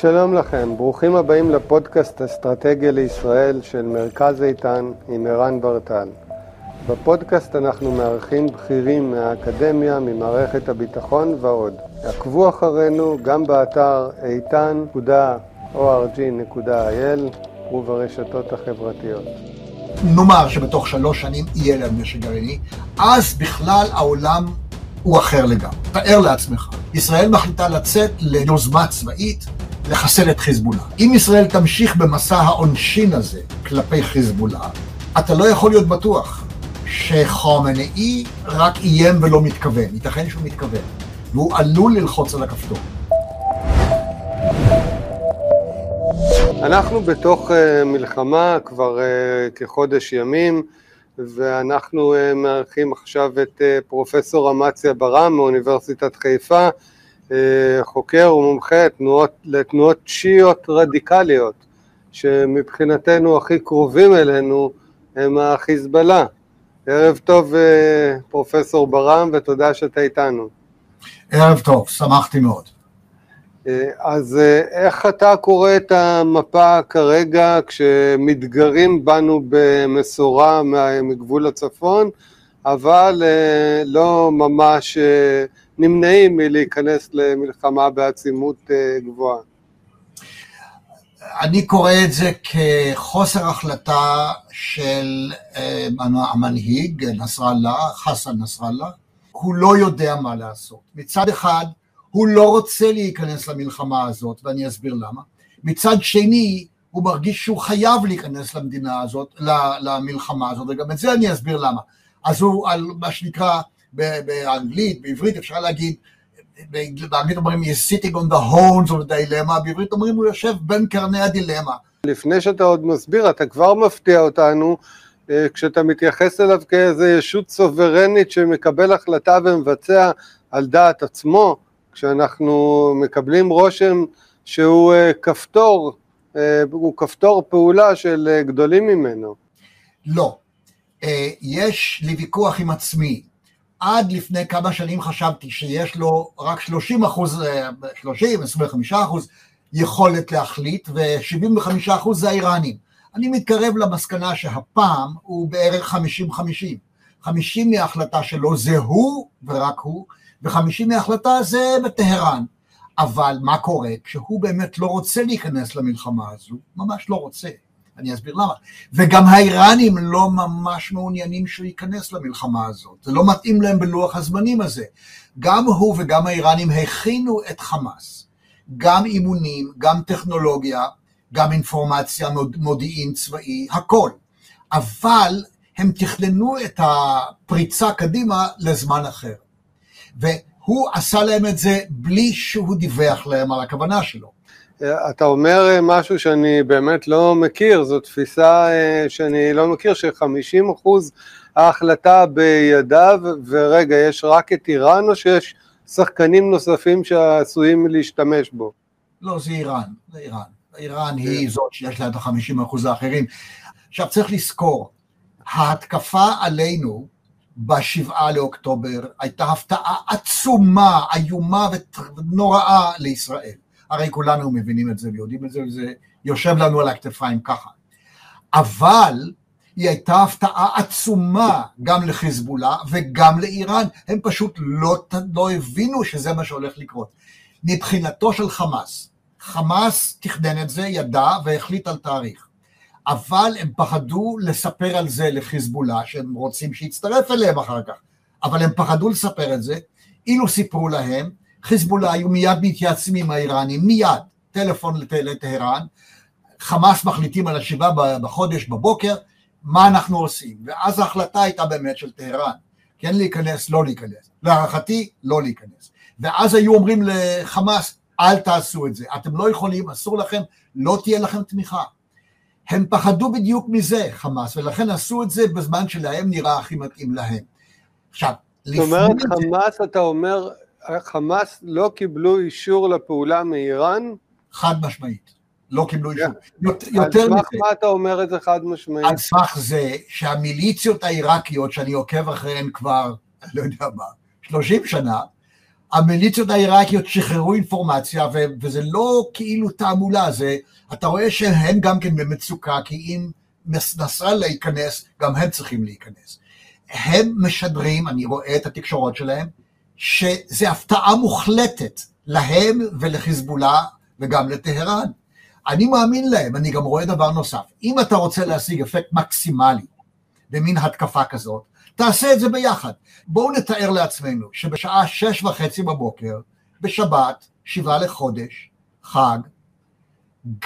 שלום לכם, ברוכים הבאים לפודקאסט אסטרטגיה לישראל של מרכז איתן עם ערן ברטל. בפודקאסט אנחנו מארחים בכירים מהאקדמיה, ממערכת הביטחון ועוד. עקבו אחרינו גם באתר איתן.org.il וברשתות החברתיות. נאמר שבתוך שלוש שנים יהיה להם נשק גרעיני, אז בכלל העולם הוא אחר לגמרי. תאר לעצמך, ישראל מחליטה לצאת ליוזמה צבאית לחסל את חיזבאללה. אם ישראל תמשיך במסע העונשין הזה כלפי חיזבאללה, אתה לא יכול להיות בטוח שחומנאי רק איים ולא מתכוון, ייתכן שהוא מתכוון, והוא עלול ללחוץ על הכפתור. אנחנו בתוך uh, מלחמה כבר uh, כחודש ימים, ואנחנו uh, מארחים עכשיו את פרופסור אמציה ברם מאוניברסיטת חיפה, חוקר ומומחה תנועות, לתנועות שיעיות רדיקליות, שמבחינתנו הכי קרובים אלינו הם החיזבאללה. ערב טוב uh, פרופסור ברם ותודה שאתה איתנו. ערב טוב, שמחתי מאוד. אה, אז אה, איך אתה קורא את המפה כרגע כשמתגרים בנו במשורה מגבול הצפון, אבל אה, לא ממש נמנעים מלהיכנס למלחמה בעצימות גבוהה? אני קורא את זה כחוסר החלטה של המנהיג נסראללה, חסן נסראללה, הוא לא יודע מה לעשות. מצד אחד הוא לא רוצה להיכנס למלחמה הזאת, ואני אסביר למה. מצד שני, הוא מרגיש שהוא חייב להיכנס למדינה הזאת, למלחמה הזאת, וגם את זה אני אסביר למה. אז הוא, על מה שנקרא, באנגלית, בעברית, אפשר להגיד, באנגלית אומרים, he's sitting on the horns of the dilemma, בעברית אומרים, הוא יושב בין קרני הדילמה. לפני שאתה עוד מסביר, אתה כבר מפתיע אותנו, אה, כשאתה מתייחס אליו כאיזה ישות סוברנית שמקבל החלטה ומבצע על דעת עצמו, כשאנחנו מקבלים רושם שהוא אה, כפתור, אה, הוא כפתור פעולה של גדולים ממנו. לא. יש לי ויכוח עם עצמי. עד לפני כמה שנים חשבתי שיש לו רק 30 אחוז, 30, 25 אחוז יכולת להחליט, ו-75 אחוז זה האיראנים. אני מתקרב למסקנה שהפעם הוא בערך 50-50. 50 מההחלטה שלו זה הוא ורק הוא, וחמישי מההחלטה זה בטהרן. אבל מה קורה כשהוא באמת לא רוצה להיכנס למלחמה הזו, ממש לא רוצה, אני אסביר למה. וגם האיראנים לא ממש מעוניינים שהוא ייכנס למלחמה הזאת, זה לא מתאים להם בלוח הזמנים הזה. גם הוא וגם האיראנים הכינו את חמאס, גם אימונים, גם טכנולוגיה, גם אינפורמציה, מודיעין צבאי, הכל. אבל הם תכננו את הפריצה קדימה לזמן אחר. והוא עשה להם את זה בלי שהוא דיווח להם על הכוונה שלו. אתה אומר משהו שאני באמת לא מכיר, זו תפיסה אה, שאני לא מכיר, ש-50 אחוז ההחלטה בידיו, ורגע, יש רק את איראן או שיש שחקנים נוספים שעשויים להשתמש בו? לא, זה איראן, זה איראן. איראן היא זאת שיש לה את ה-50 אחוז האחרים. עכשיו צריך לזכור, ההתקפה עלינו בשבעה לאוקטובר הייתה הפתעה עצומה, איומה ונוראה לישראל. הרי כולנו מבינים את זה ויודעים את זה, וזה יושב לנו על הכתפיים ככה. אבל היא הייתה הפתעה עצומה גם לחיזבאללה וגם לאיראן, הם פשוט לא, לא הבינו שזה מה שהולך לקרות. מבחינתו של חמאס, חמאס תכנן את זה, ידע והחליט על תאריך. אבל הם פחדו לספר על זה לחיזבאללה, שהם רוצים שיצטרף אליהם אחר כך, אבל הם פחדו לספר את זה, אילו סיפרו להם, חיזבאללה היו מיד מתייעצים עם האיראנים, מיד, טלפון. לטהרן, חמאס מחליטים על השבעה בחודש בבוקר, מה אנחנו עושים, ואז ההחלטה הייתה באמת של טהרן, כן להיכנס, לא להיכנס, להערכתי, לא להיכנס, ואז היו אומרים לחמאס, אל תעשו את זה, אתם לא יכולים, אסור לכם, לא תהיה לכם תמיכה. הם פחדו בדיוק מזה, חמאס, ולכן עשו את זה בזמן שלהם נראה הכי מתאים להם. עכשיו, זאת אומרת, חמאס, אתה אומר, חמאס לא קיבלו אישור לפעולה מאיראן? חד משמעית, לא קיבלו אישור. יותר מזה. על סמך מה אתה אומר את זה חד משמעית? על סמך זה שהמיליציות העיראקיות, שאני עוקב אחריהן כבר, לא יודע מה, 30 שנה, המיליציות העיראקיות שחררו אינפורמציה, ו- וזה לא כאילו תעמולה, זה, אתה רואה שהם גם כן במצוקה, כי אם נסראללה ייכנס, גם הם צריכים להיכנס. הם משדרים, אני רואה את התקשורות שלהם, שזה הפתעה מוחלטת להם ולחיזבאללה וגם לטהרן. אני מאמין להם, אני גם רואה דבר נוסף. אם אתה רוצה להשיג אפקט מקסימלי במין התקפה כזאת, תעשה את זה ביחד. בואו נתאר לעצמנו שבשעה שש וחצי בבוקר, בשבת, שבעה לחודש, חג,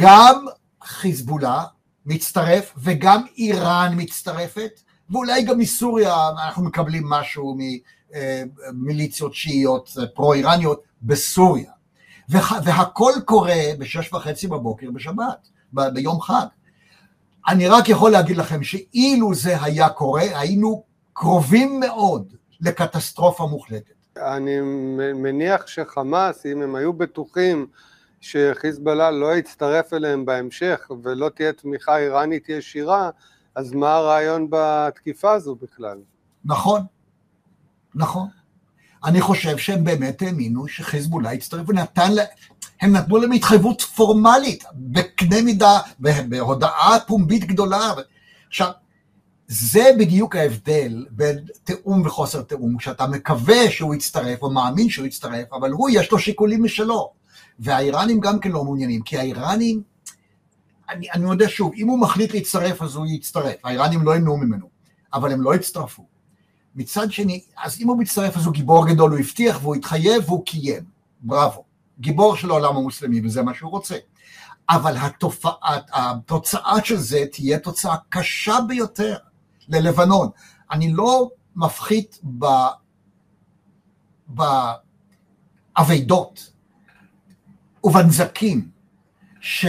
גם חיזבאללה מצטרף וגם איראן מצטרפת, ואולי גם מסוריה אנחנו מקבלים משהו ממיליציות שיעיות פרו-איראניות בסוריה. והכל קורה בשש וחצי בבוקר בשבת, ב- ביום חג. אני רק יכול להגיד לכם שאילו זה היה קורה, היינו קרובים מאוד לקטסטרופה מוחלטת. אני מניח שחמאס, אם הם היו בטוחים שחיזבאללה לא יצטרף אליהם בהמשך ולא תהיה תמיכה איראנית ישירה, אז מה הרעיון בתקיפה הזו בכלל? נכון, נכון. אני חושב שהם באמת האמינו שחיזבאללה יצטרף ונתן לה... הם נתנו להם התחייבות פורמלית, בקנה מידה, בהודעה פומבית גדולה. עכשיו, זה בדיוק ההבדל בין תיאום וחוסר תיאום, כשאתה מקווה שהוא יצטרף או מאמין שהוא יצטרף, אבל הוא יש לו שיקולים משלו. והאיראנים גם כן לא מעוניינים, כי האיראנים, אני, אני מודה שוב, אם הוא מחליט להצטרף אז הוא יצטרף, האיראנים לא ימנעו ממנו, אבל הם לא יצטרפו. מצד שני, אז אם הוא מצטרף אז הוא גיבור גדול, הוא הבטיח והוא התחייב והוא קיים, בראבו. גיבור של העולם המוסלמי וזה מה שהוא רוצה. אבל התופעה, התוצאה של זה תהיה תוצאה קשה ביותר ללבנון. אני לא מפחית ב... באבדות ובנזקים ש...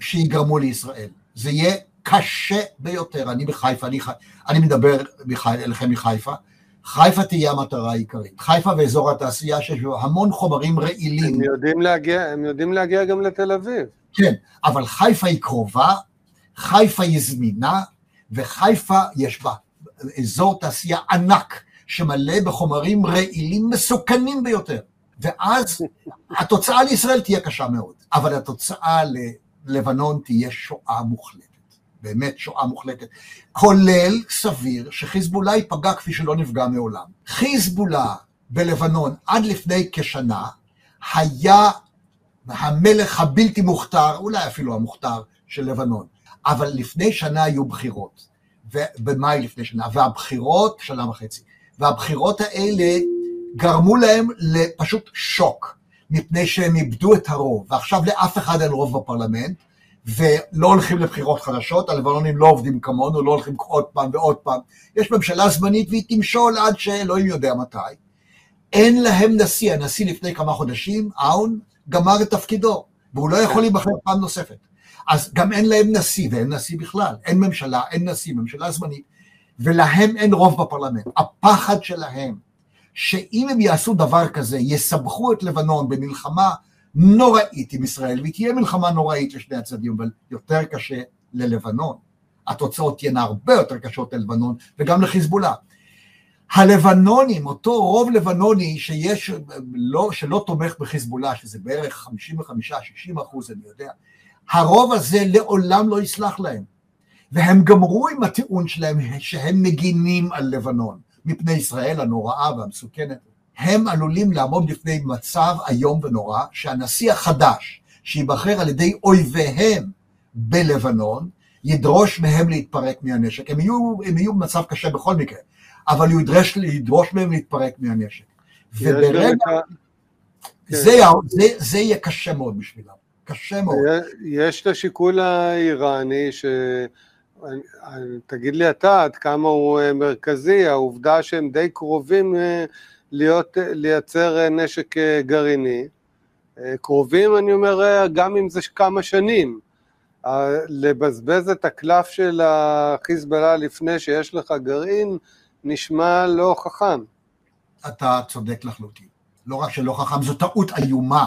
שיגרמו לישראל. זה יהיה קשה ביותר. אני בחיפה, אני, אני מדבר אליכם מחיפה, חיפה תהיה המטרה העיקרית. חיפה ואזור התעשייה שיש בו המון חומרים רעילים. הם יודעים, להגיע, הם יודעים להגיע גם לתל אביב. כן, אבל חיפה היא קרובה, חיפה היא זמינה, וחיפה יש בה אזור תעשייה ענק, שמלא בחומרים רעילים מסוכנים ביותר. ואז התוצאה לישראל תהיה קשה מאוד, אבל התוצאה ללבנון תהיה שואה מוחלטת. באמת שואה מוחלטת, כולל סביר שחיזבאללה ייפגע כפי שלא נפגע מעולם. חיזבאללה בלבנון עד לפני כשנה היה המלך הבלתי מוכתר, אולי אפילו המוכתר של לבנון, אבל לפני שנה היו בחירות, במאי לפני שנה, והבחירות, שנה וחצי, והבחירות האלה גרמו להם לפשוט שוק, מפני שהם איבדו את הרוב, ועכשיו לאף אחד אין רוב בפרלמנט, ולא הולכים לבחירות חדשות, הלבנונים לא עובדים כמונו, לא הולכים עוד פעם ועוד פעם. יש ממשלה זמנית והיא תמשול עד שאלוהים יודע מתי. אין להם נשיא, הנשיא לפני כמה חודשים, אאון, גמר את תפקידו, והוא לא יכול להיבחר פעם נוספת. אז גם אין להם נשיא, ואין נשיא בכלל, אין ממשלה, אין נשיא, ממשלה זמנית, ולהם אין רוב בפרלמנט. הפחד שלהם, שאם הם יעשו דבר כזה, יסבכו את לבנון במלחמה נוראית עם ישראל, והיא תהיה מלחמה נוראית לשני הצדדים, אבל יותר קשה ללבנון. התוצאות תהיינה הרבה יותר קשות ללבנון וגם לחיזבאללה. הלבנונים, אותו רוב לבנוני שיש, לא, שלא תומך בחיזבאללה, שזה בערך 55-60 אחוז, אני יודע, הרוב הזה לעולם לא יסלח להם. והם גמרו עם הטיעון שלהם שהם מגינים על לבנון, מפני ישראל הנוראה והמסוכנת. הם עלולים לעמוד בפני מצב איום ונורא, שהנשיא החדש, שייבחר על ידי אויביהם בלבנון, ידרוש מהם להתפרק מהנשק. הם יהיו, הם יהיו במצב קשה בכל מקרה, אבל הוא ידרוש, ידרוש מהם להתפרק מהנשק. וברגע... כן. זה, זה, זה יהיה קשה מאוד בשבילם, קשה מאוד. יש את השיקול האיראני, ש... תגיד לי אתה עד כמה הוא אה, מרכזי, העובדה שהם די קרובים אה, להיות, לייצר אה, נשק גרעיני. קרובים, אני אומר, גם אם זה כמה שנים. לבזבז את הקלף של החיזבאללה לפני שיש לך גרעין, נשמע לא חכם. אתה צודק לחלוטין. לא רק שלא חכם, זו טעות איומה.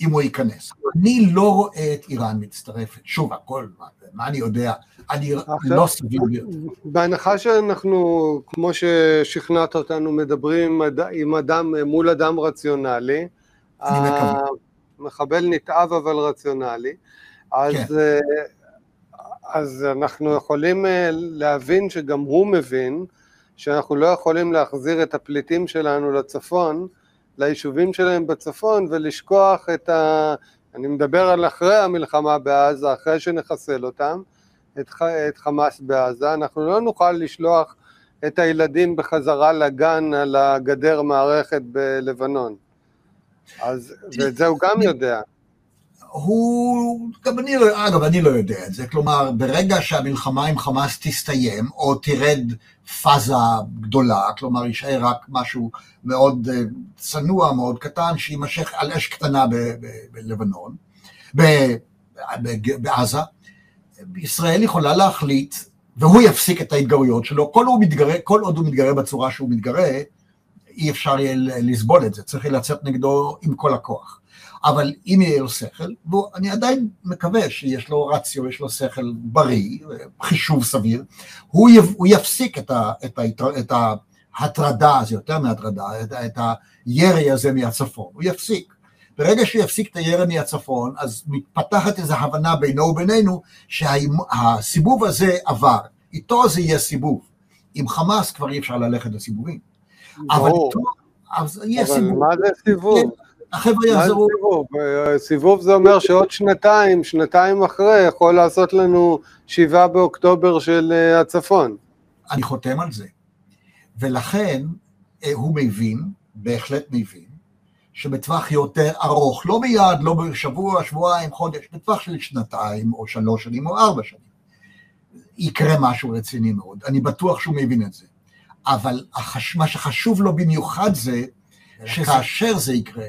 אם הוא ייכנס. אני לא רואה את איראן מצטרפת. שוב, הכל, מה, מה אני יודע? אני לא סביר ביותר. בהנחה שאנחנו, כמו ששכנעת אותנו, מדברים עם אדם, מול אדם רציונלי. המחבל נתעב אבל רציונלי, אז, כן. אז אנחנו יכולים אה, להבין שגם הוא מבין שאנחנו לא יכולים להחזיר את הפליטים שלנו לצפון, ליישובים שלהם בצפון ולשכוח את ה... אני מדבר על אחרי המלחמה בעזה, אחרי שנחסל אותם, את, את חמאס בעזה, אנחנו לא נוכל לשלוח את הילדים בחזרה לגן על הגדר מערכת בלבנון. אז, ואת זה הוא גם יודע. הוא, גם אני לא, אגב, אני לא יודע את זה, כלומר, ברגע שהמלחמה עם חמאס תסתיים, או תרד פאזה גדולה, כלומר, יישאר רק משהו מאוד אה, צנוע, מאוד קטן, שיימשך על אש קטנה בלבנון, בעזה, ישראל יכולה להחליט, והוא יפסיק את ההתגרויות שלו, כל, מתגרה, כל עוד הוא מתגרה בצורה שהוא מתגרה, אי אפשר יהיה לסבול את זה, צריך לצאת נגדו עם כל הכוח. אבל אם יהיה לו שכל, ואני עדיין מקווה שיש לו רציו, יש לו שכל בריא, חישוב סביר, הוא, יב, הוא יפסיק את, ה, את, ה, את ההטרדה, זה יותר מהטרדה, את, את הירי הזה מהצפון, הוא יפסיק. ברגע שהוא יפסיק את הירי מהצפון, אז מתפתחת איזו הבנה בינו ובינינו שהסיבוב הזה עבר, איתו זה יהיה סיבוב. עם חמאס כבר אי אפשר ללכת לסיבובים. אבל איתו, אז יהיה סיבוב. אבל מה זה סיבוב? החבר'ה יחזרו. סיבוב? סיבוב זה אומר שעוד שנתיים, שנתיים אחרי, יכול לעשות לנו שבעה באוקטובר של אה, הצפון. אני חותם על זה. ולכן אה, הוא מבין, בהחלט מבין, שבטווח יותר ארוך, לא מיד, לא בשבוע, שבועיים, חודש, בטווח של שנתיים או שלוש שנים או ארבע שנים, יקרה משהו רציני מאוד. אני בטוח שהוא מבין את זה. אבל החש... מה שחשוב לו במיוחד זה שכאשר זה יקרה,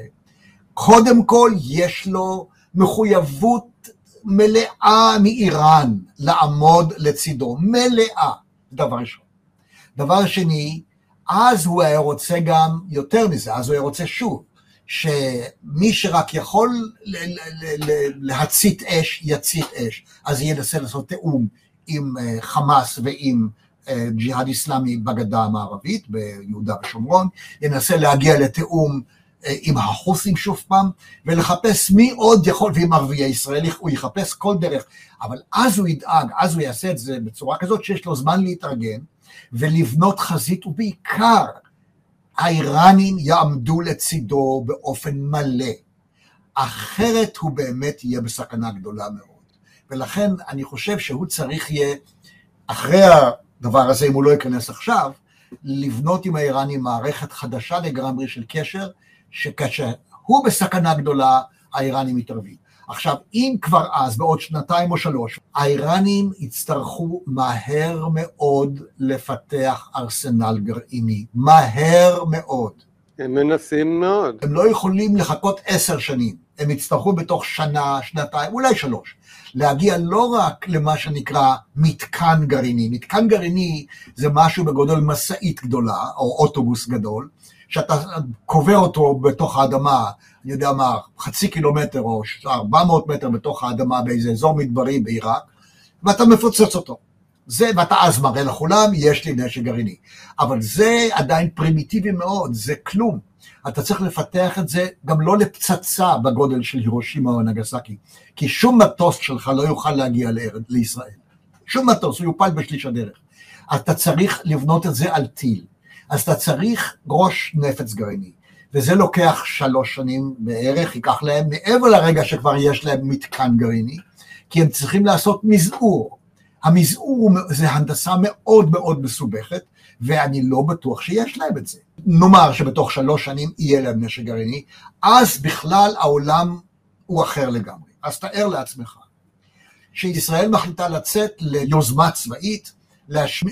קודם כל יש לו מחויבות מלאה מאיראן לעמוד לצידו, מלאה, דבר ראשון. דבר שני, אז הוא היה רוצה גם יותר מזה, אז הוא היה רוצה שוב, שמי שרק יכול להצית אש, יצית אש. אז ינסה לעשות תיאום עם אה, חמאס ועם אה, ג'יהאד איסלאמי בגדה המערבית, ביהודה ושומרון, ינסה להגיע לתיאום אה, עם החוסים שוב פעם, ולחפש מי עוד יכול, ועם ערביי ישראל, הוא יחפש כל דרך, אבל אז הוא ידאג, אז הוא יעשה את זה בצורה כזאת שיש לו זמן להתארגן, ולבנות חזית, ובעיקר האיראנים יעמדו לצידו באופן מלא, אחרת הוא באמת יהיה בסכנה גדולה מאוד. ולכן אני חושב שהוא צריך יהיה, אחרי הדבר הזה, אם הוא לא ייכנס עכשיו, לבנות עם האיראנים מערכת חדשה לגמרי של קשר, שכאשר הוא בסכנה גדולה, האיראנים מתערבים. עכשיו, אם כבר אז, בעוד שנתיים או שלוש, האיראנים יצטרכו מהר מאוד לפתח ארסנל גרעיני. מהר מאוד. הם מנסים מאוד. הם לא יכולים לחכות עשר שנים. הם יצטרכו בתוך שנה, שנתיים, אולי שלוש, להגיע לא רק למה שנקרא מתקן גרעיני. מתקן גרעיני זה משהו בגודל משאית גדולה, או אוטובוס גדול, שאתה קובר אותו בתוך האדמה, אני יודע מה, חצי קילומטר או 400 מטר בתוך האדמה באיזה אזור מדברי בעיראק, ואתה מפוצץ אותו. זה, ואתה אז מראה לכולם, יש לי נשק גרעיני. אבל זה עדיין פרימיטיבי מאוד, זה כלום. אתה צריך לפתח את זה גם לא לפצצה בגודל של הירושימה או נגסקי, כי שום מטוס שלך לא יוכל להגיע לישראל. שום מטוס, הוא יופל בשליש הדרך. אתה צריך לבנות את זה על טיל. אז אתה צריך ראש נפץ גרעיני, וזה לוקח שלוש שנים בערך, ייקח להם מעבר לרגע שכבר יש להם מתקן גרעיני, כי הם צריכים לעשות מזעור. המזעור זה הנדסה מאוד מאוד מסובכת, ואני לא בטוח שיש להם את זה. נאמר שבתוך שלוש שנים יהיה להם נשק גרעיני, אז בכלל העולם הוא אחר לגמרי. אז תאר לעצמך שישראל מחליטה לצאת ליוזמה צבאית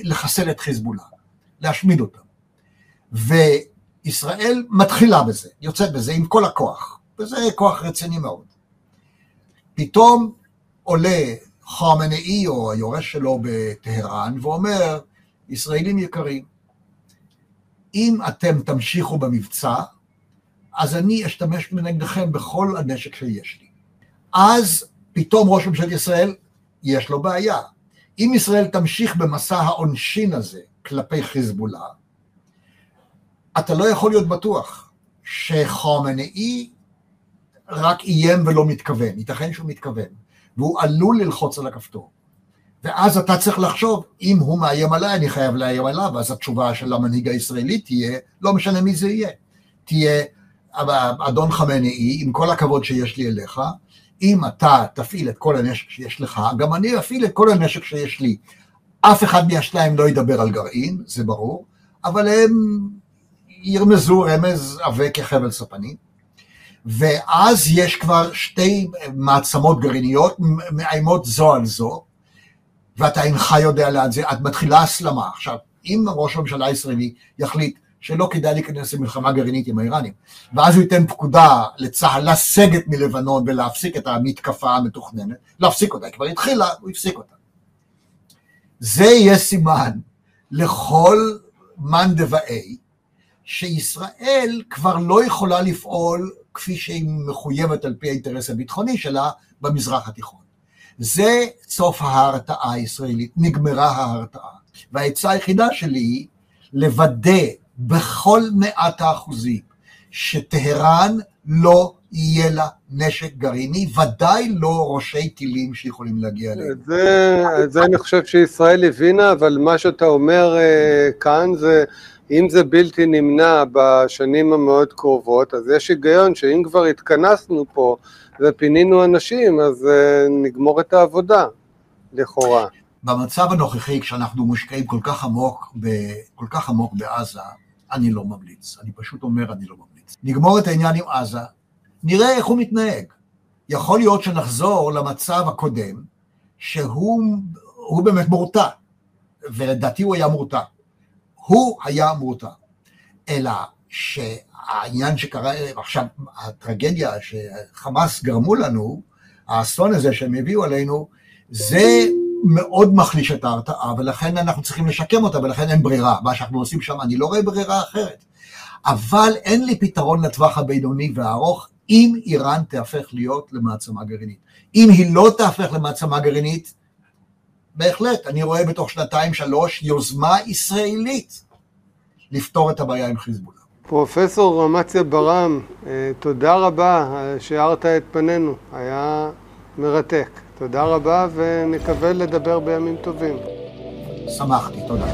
לחסל את חיזבאללה, להשמיד אותם. וישראל מתחילה בזה, יוצאת בזה עם כל הכוח, וזה כוח רציני מאוד. פתאום עולה חמנאי או היורש שלו בטהרן ואומר, ישראלים יקרים, אם אתם תמשיכו במבצע, אז אני אשתמש נגדכם בכל הנשק שיש לי. אז פתאום ראש ממשלת ישראל, יש לו בעיה. אם ישראל תמשיך במסע העונשין הזה כלפי חיזבאללה, אתה לא יכול להיות בטוח שחומנאי רק איים ולא מתכוון, ייתכן שהוא מתכוון, והוא עלול ללחוץ על הכפתור. ואז אתה צריך לחשוב, אם הוא מאיים עליי, אני חייב לאיים עליו, ואז התשובה של המנהיג הישראלי תהיה, לא משנה מי זה יהיה, תהיה, אדון חמנאי, עם כל הכבוד שיש לי אליך, אם אתה תפעיל את כל הנשק שיש לך, גם אני אפעיל את כל הנשק שיש לי. אף אחד מהשניים לא ידבר על גרעין, זה ברור, אבל הם ירמזו רמז עבה כחבל ספנים. ואז יש כבר שתי מעצמות גרעיניות מאיימות זו על זו, ואתה אינך יודע לאן זה, את מתחילה הסלמה. עכשיו, אם ראש הממשלה הישראלי יחליט שלא כדאי להיכנס למלחמה גרעינית עם האיראנים, ואז הוא ייתן פקודה לצה"ל לסגת מלבנון ולהפסיק את המתקפה המתוכננת, להפסיק אותה, כבר התחילה, הוא הפסיק אותה. זה יהיה סימן לכל מאן דבעי, שישראל כבר לא יכולה לפעול כפי שהיא מחויבת על פי האינטרס הביטחוני שלה במזרח התיכון. זה סוף ההרתעה הישראלית, נגמרה ההרתעה. והעצה היחידה שלי היא לוודא בכל מאת האחוזים שטהרן לא יהיה לה נשק גרעיני, ודאי לא ראשי טילים שיכולים להגיע אליהם. את זה, זה אני חושב שישראל הבינה, אבל מה שאתה אומר uh, כאן זה, אם זה בלתי נמנע בשנים המאוד קרובות, אז יש היגיון שאם כבר התכנסנו פה ופינינו אנשים, אז uh, נגמור את העבודה, לכאורה. במצב הנוכחי, כשאנחנו מושקעים כל כך עמוק, ב, כל כך עמוק בעזה, אני לא ממליץ. אני פשוט אומר, אני לא ממליץ. נגמור את העניין עם עזה, נראה איך הוא מתנהג. יכול להיות שנחזור למצב הקודם, שהוא באמת מורתע, ולדעתי הוא היה מורתע. הוא היה מורתע. אלא שהעניין שקרה, עכשיו, הטרגדיה שחמאס גרמו לנו, האסון הזה שהם הביאו עלינו, זה מאוד מחליש את ההרתעה, ולכן אנחנו צריכים לשקם אותה, ולכן אין ברירה. מה שאנחנו עושים שם, אני לא רואה ברירה אחרת. אבל אין לי פתרון לטווח הבינוני והארוך, אם איראן תהפך להיות למעצמה גרעינית. אם היא לא תהפך למעצמה גרעינית, בהחלט, אני רואה בתוך שנתיים שלוש יוזמה ישראלית לפתור את הבעיה עם חיזבאללה. פרופסור רמציה ברם, אה, תודה רבה שהארת את פנינו, היה מרתק. תודה רבה ונקווה לדבר בימים טובים. שמחתי, תודה.